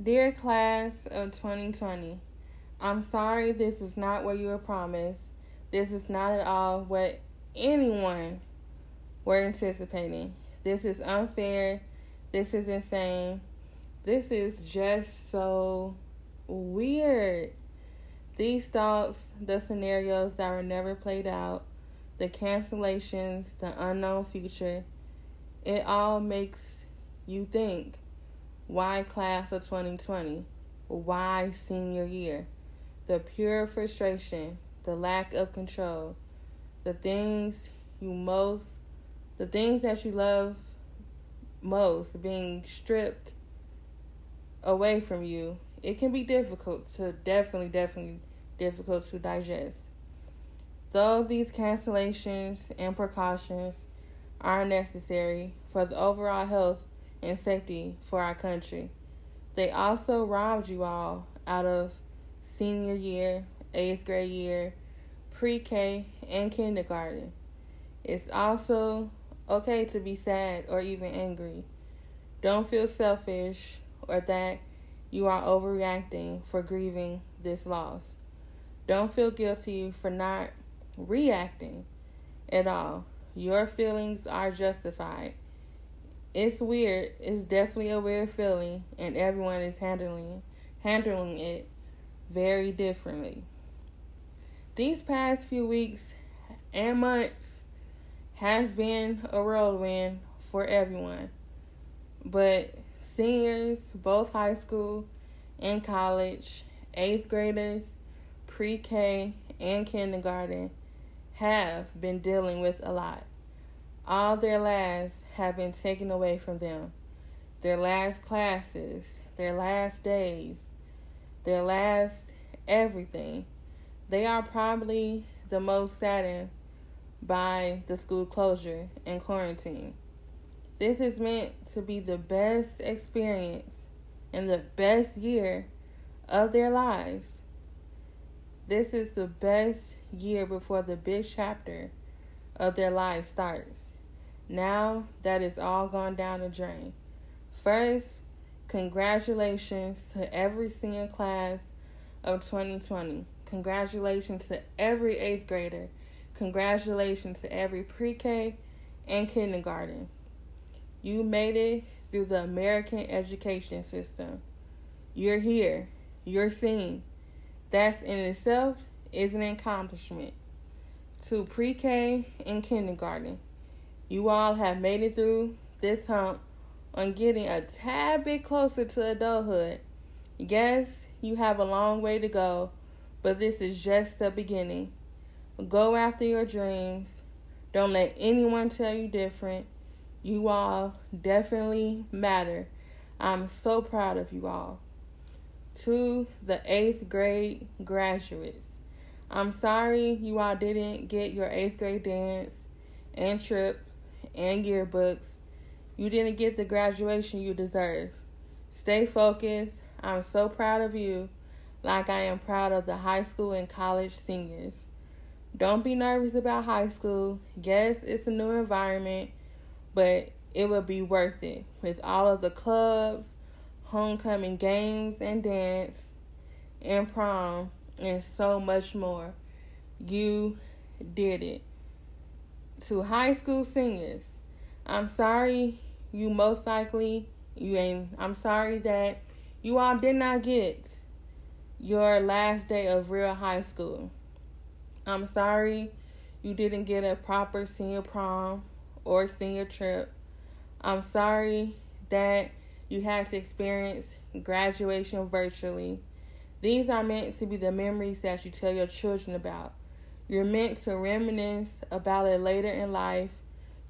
Dear class of 2020, I'm sorry this is not what you were promised. This is not at all what anyone were anticipating. This is unfair. This is insane. This is just so weird. These thoughts, the scenarios that were never played out, the cancellations, the unknown future, it all makes you think why class of 2020? Why senior year? The pure frustration, the lack of control, the things you most, the things that you love most being stripped away from you. It can be difficult to definitely, definitely difficult to digest. Though these cancellations and precautions are necessary for the overall health and safety for our country. They also robbed you all out of senior year, eighth grade year, pre K, and kindergarten. It's also okay to be sad or even angry. Don't feel selfish or that you are overreacting for grieving this loss. Don't feel guilty for not reacting at all. Your feelings are justified it's weird. It's definitely a weird feeling, and everyone is handling handling it very differently. These past few weeks and months has been a whirlwind for everyone. But seniors, both high school and college, eighth graders, pre K, and kindergarten, have been dealing with a lot. All their lives have been taken away from them. Their last classes, their last days, their last everything. They are probably the most saddened by the school closure and quarantine. This is meant to be the best experience and the best year of their lives. This is the best year before the big chapter of their lives starts. Now that is all gone down the drain. First, congratulations to every senior class of 2020. Congratulations to every eighth grader. Congratulations to every pre K and kindergarten. You made it through the American education system. You're here. You're seen. That's in itself is an accomplishment. To pre K and kindergarten. You all have made it through this hump on getting a tad bit closer to adulthood. Yes, you have a long way to go, but this is just the beginning. Go after your dreams. Don't let anyone tell you different. You all definitely matter. I'm so proud of you all. To the eighth grade graduates, I'm sorry you all didn't get your eighth grade dance and trip and yearbooks. You didn't get the graduation you deserve. Stay focused. I'm so proud of you, like I am proud of the high school and college seniors. Don't be nervous about high school. Yes, it's a new environment, but it will be worth it with all of the clubs, homecoming games and dance, and prom, and so much more. You did it to high school seniors, I'm sorry you most likely you ain't I'm sorry that you all did not get your last day of real high school. I'm sorry you didn't get a proper senior prom or senior trip. I'm sorry that you had to experience graduation virtually. These are meant to be the memories that you tell your children about. You're meant to reminisce about it later in life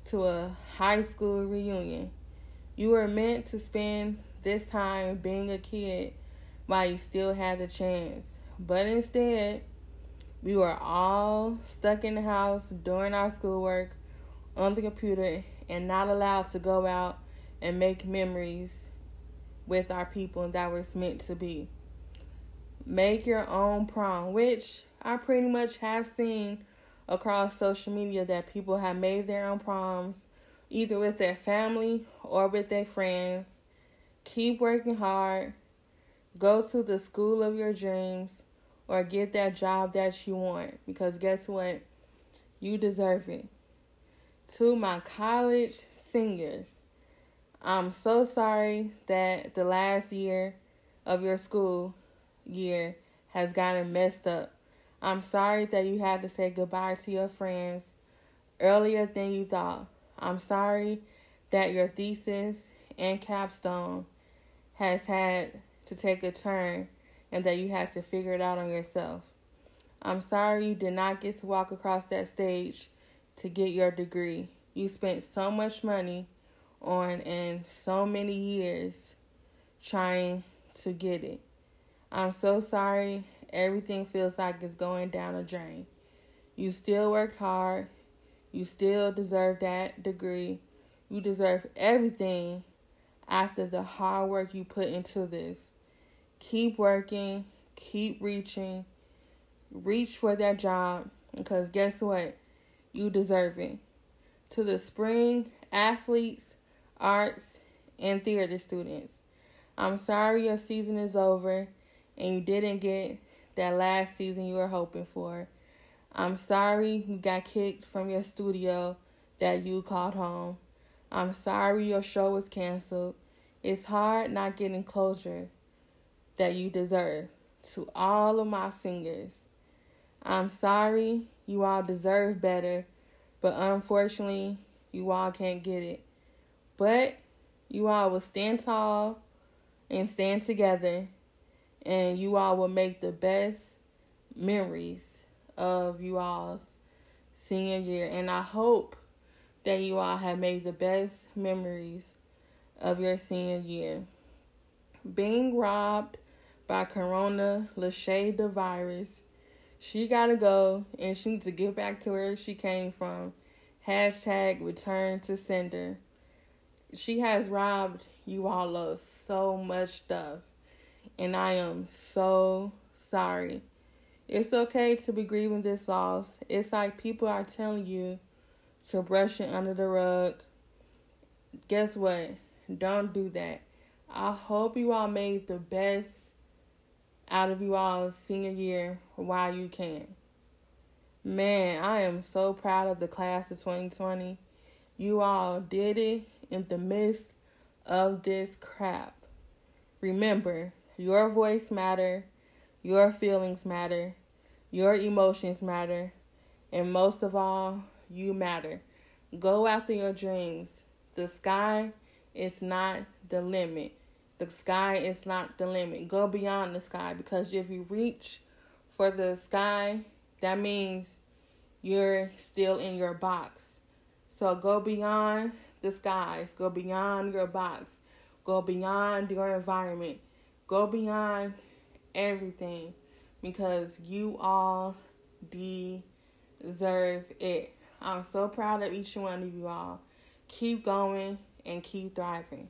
to a high school reunion. You were meant to spend this time being a kid while you still had the chance. But instead, we were all stuck in the house doing our schoolwork on the computer and not allowed to go out and make memories with our people that was meant to be. Make your own prom, which I pretty much have seen across social media that people have made their own proms either with their family or with their friends. Keep working hard. Go to the school of your dreams or get that job that you want because guess what? You deserve it. To my college seniors, I'm so sorry that the last year of your school year has gotten messed up. I'm sorry that you had to say goodbye to your friends earlier than you thought. I'm sorry that your thesis and capstone has had to take a turn and that you had to figure it out on yourself. I'm sorry you did not get to walk across that stage to get your degree. You spent so much money on and so many years trying to get it. I'm so sorry everything feels like it's going down a drain. You still worked hard. You still deserve that degree. You deserve everything after the hard work you put into this. Keep working, keep reaching, reach for that job because guess what? You deserve it. To the spring athletes, arts, and theater students, I'm sorry your season is over and you didn't get that last season you were hoping for. I'm sorry you got kicked from your studio that you called home. I'm sorry your show was canceled. It's hard not getting closure that you deserve. To all of my singers, I'm sorry you all deserve better, but unfortunately, you all can't get it. But you all will stand tall and stand together, and you all will make the best memories of you all's senior year. And I hope that you all have made the best memories of your senior year. Being robbed by Corona Lachey the virus, she gotta go and she needs to get back to where she came from. Hashtag return to sender. She has robbed you all of so much stuff. And I am so sorry. It's okay to be grieving this loss. It's like people are telling you to brush it under the rug. Guess what? Don't do that. I hope you all made the best out of you all's senior year while you can. Man, I am so proud of the class of 2020. You all did it in the midst of this crap. Remember, your voice matter, your feelings matter, your emotions matter, and most of all, you matter. Go after your dreams. The sky is not the limit. The sky is not the limit. Go beyond the sky because if you reach for the sky, that means you're still in your box. So go beyond the skies, go beyond your box, go beyond your environment, go beyond everything because you all deserve it. I'm so proud of each one of you all. Keep going and keep thriving.